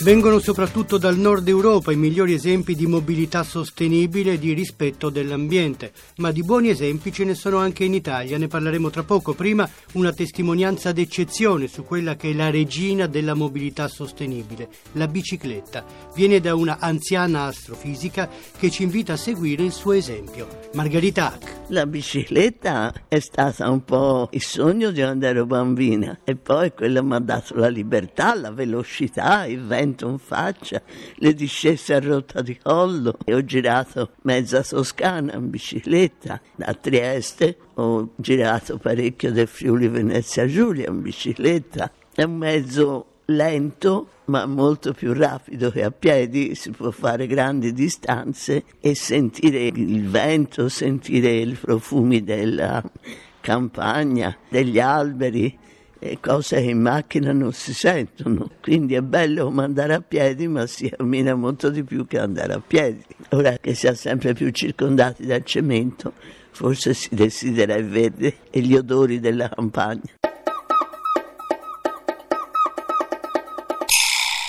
Vengono soprattutto dal nord Europa i migliori esempi di mobilità sostenibile e di rispetto dell'ambiente, ma di buoni esempi ce ne sono anche in Italia, ne parleremo tra poco. Prima una testimonianza d'eccezione su quella che è la regina della mobilità sostenibile, la bicicletta. Viene da una anziana astrofisica che ci invita a seguire il suo esempio, Margherita Hack. La bicicletta è stata un po' il sogno di quando ero bambina e poi quello mi ha dato la libertà, la velocità, il vento vento in faccia, le discese a rotta di collo e ho girato mezza Toscana in bicicletta. Da Trieste, ho girato parecchio del Friuli Venezia Giulia in bicicletta. È un mezzo lento ma molto più rapido che a piedi. Si può fare grandi distanze e sentire il vento, sentire i profumi della campagna, degli alberi e cose in macchina non si sentono. Quindi è bello andare a piedi, ma si cammina molto di più che andare a piedi. Ora che siamo sempre più circondati dal cemento, forse si desidera il verde e gli odori della campagna.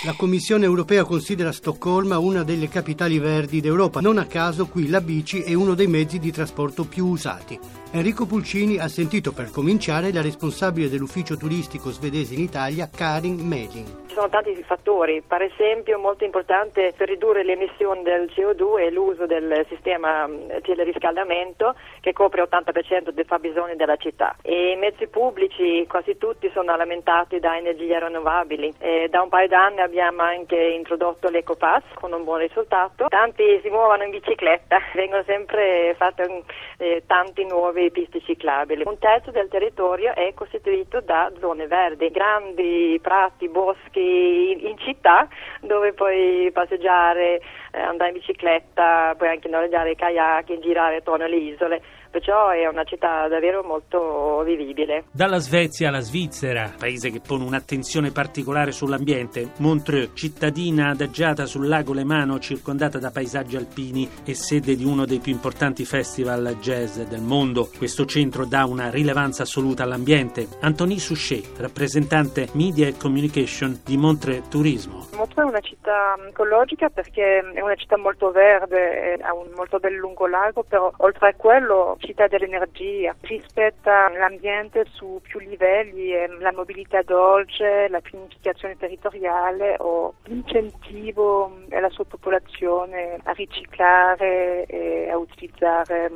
La Commissione europea considera Stoccolma una delle capitali verdi d'Europa. Non a caso qui la bici è uno dei mezzi di trasporto più usati. Enrico Pulcini ha sentito per cominciare la responsabile dell'ufficio turistico svedese in Italia, Karin Medling. Sono tanti fattori, per esempio molto importante per ridurre le emissioni del CO2 è l'uso del sistema mm, teleriscaldamento che copre l'80% dei fabbisogni della città e i mezzi pubblici quasi tutti sono alimentati da energie rinnovabili. E da un paio d'anni abbiamo anche introdotto l'EcoPass con un buon risultato. Tanti si muovono in bicicletta, vengono sempre fatte eh, tanti nuovi nuove piste ciclabili. Un terzo del territorio è costituito da zone verdi, grandi prati, boschi in, città dove puoi passeggiare, eh, andare in bicicletta, puoi anche noleggiare i kayak, girare attorno alle isole perciò è una città davvero molto vivibile. Dalla Svezia alla Svizzera, paese che pone un'attenzione particolare sull'ambiente, Montreux, cittadina adagiata sul lago Lemano circondata da paesaggi alpini e sede di uno dei più importanti festival jazz del mondo. Questo centro dà una rilevanza assoluta all'ambiente. Anthony Souchet, rappresentante Media e Communication di Montreux Turismo. Montreux è una città ecologica perché è una città molto verde, ha un molto bel lungo lago, però oltre a quello città dell'energia, rispetta l'ambiente su più livelli, la mobilità dolce, la pianificazione territoriale o l'incentivo alla sua popolazione a riciclare e a utilizzare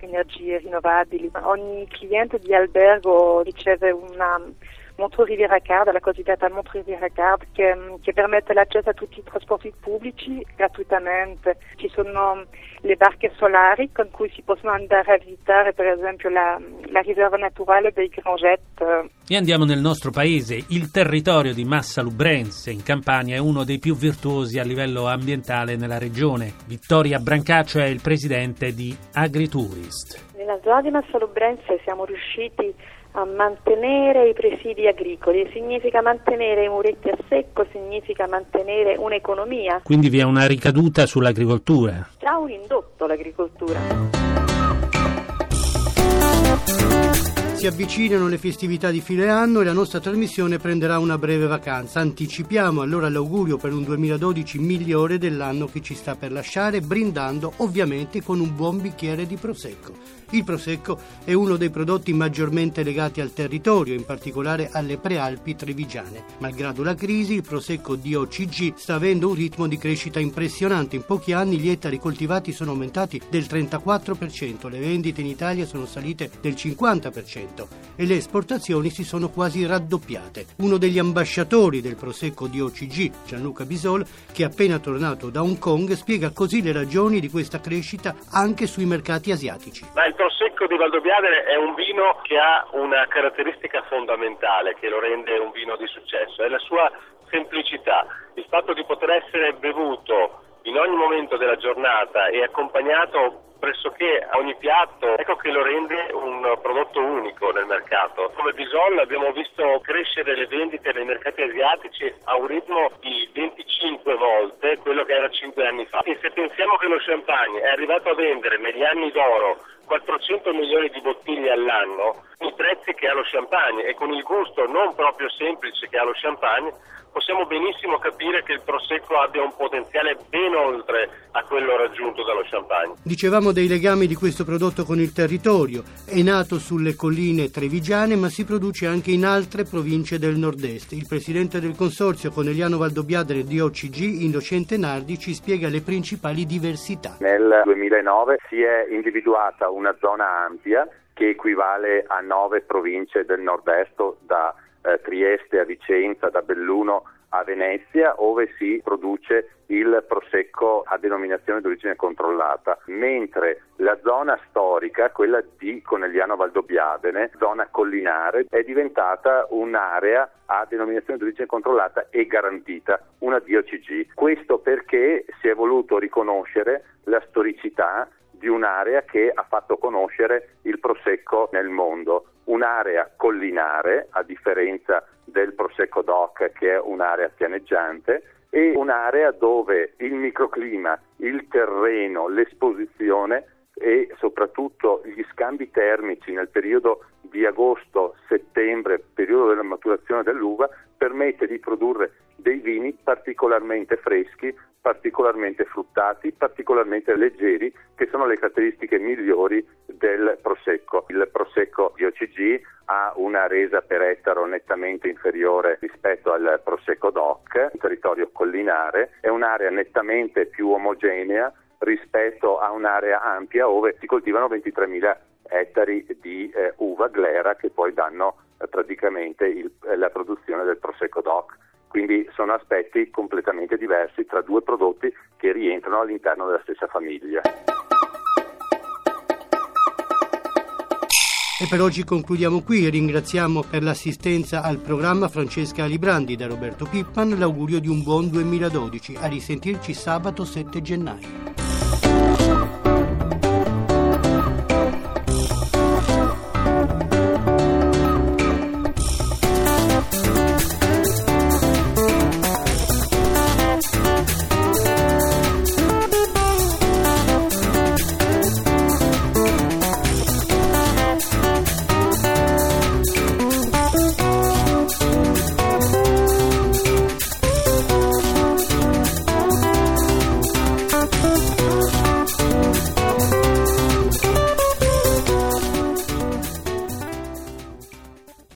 energie rinnovabili. Ogni cliente di albergo riceve una Montreux Riviera Card, la cosiddetta Montreux Riviera Card, che, che, permette l'accesso a tutti i trasporti pubblici gratuitamente. Ci sono le barche solari con cui si possono andare a visitare per esempio la, la riserva naturale dei Granget. E andiamo nel nostro paese. Il territorio di Massa Lubrense in Campania è uno dei più virtuosi a livello ambientale nella regione. Vittoria Brancaccio è il presidente di Agritourist. Nella zona di Massa Lubrense siamo riusciti a mantenere i presidi agricoli, significa mantenere i muretti a secco, significa mantenere un'economia. Quindi vi è una ricaduta sull'agricoltura? Ha un indotto l'agricoltura. Si avvicinano le festività di fine anno e la nostra trasmissione prenderà una breve vacanza. Anticipiamo allora l'augurio per un 2012 migliore dell'anno che ci sta per lasciare, brindando ovviamente con un buon bicchiere di prosecco. Il prosecco è uno dei prodotti maggiormente legati al territorio, in particolare alle prealpi trevigiane. Malgrado la crisi, il prosecco DOCG sta avendo un ritmo di crescita impressionante. In pochi anni gli ettari coltivati sono aumentati del 34%, le vendite in Italia sono salite del 50% e le esportazioni si sono quasi raddoppiate. Uno degli ambasciatori del prosecco DOCG, Gianluca Bisol, che è appena tornato da Hong Kong, spiega così le ragioni di questa crescita anche sui mercati asiatici. Ma il prosecco di Valdobbiadene è un vino che ha una caratteristica fondamentale che lo rende un vino di successo, è la sua semplicità, il fatto di poter essere bevuto in ogni momento della giornata e accompagnato pressoché a ogni piatto, ecco che lo rende un prodotto unico nel mercato. Come Bisol abbiamo visto crescere le vendite nei mercati asiatici a un ritmo di 25 volte quello che era 5 anni fa. E se pensiamo che lo champagne è arrivato a vendere negli anni d'oro 400 milioni di bottiglie all'anno, i prezzi che ha lo champagne e con il gusto non proprio semplice che ha lo champagne, possiamo benissimo capire che il Prosecco abbia un potenziale ben oltre a quello raggiunto dallo champagne. Dicevamo dei legami di questo prodotto con il territorio. È nato sulle colline trevigiane, ma si produce anche in altre province del nord-est. Il presidente del consorzio Conegliano Valdobbiadere di OCG, Indocente Nardi, ci spiega le principali diversità. Nel 2009 si è individuata una zona ampia che equivale a nove province del nord-est da eh, Trieste a Vicenza, da Belluno a Venezia, dove si produce il prosecco a denominazione d'origine controllata, mentre la zona storica, quella di Conegliano Valdobbiadene, zona collinare, è diventata un'area a denominazione d'origine controllata e garantita, una DOCG. Questo perché si è voluto riconoscere la storicità di un'area che ha fatto conoscere il prosecco nel mondo un'area collinare, a differenza del Prosecco DOC che è un'area pianeggiante, e un'area dove il microclima, il terreno, l'esposizione e soprattutto gli scambi termici nel periodo di agosto-settembre, periodo della maturazione dell'uva, permette di produrre dei vini particolarmente freschi, particolarmente fruttati, particolarmente leggeri, che sono le caratteristiche migliori del prosecco. Il prosecco di OCG ha una resa per ettaro nettamente inferiore rispetto al prosecco DOC, un territorio collinare, è un'area nettamente più omogenea rispetto a un'area ampia dove si coltivano 23.000 ettari di eh, uva glera che poi danno eh, praticamente il, eh, la produzione del prosecco DOC. Quindi sono aspetti completamente diversi tra due prodotti che rientrano all'interno della stessa famiglia. E per oggi concludiamo qui. Ringraziamo per l'assistenza al programma Francesca Alibrandi da Roberto Pippan. L'augurio di un buon 2012. A risentirci sabato 7 gennaio.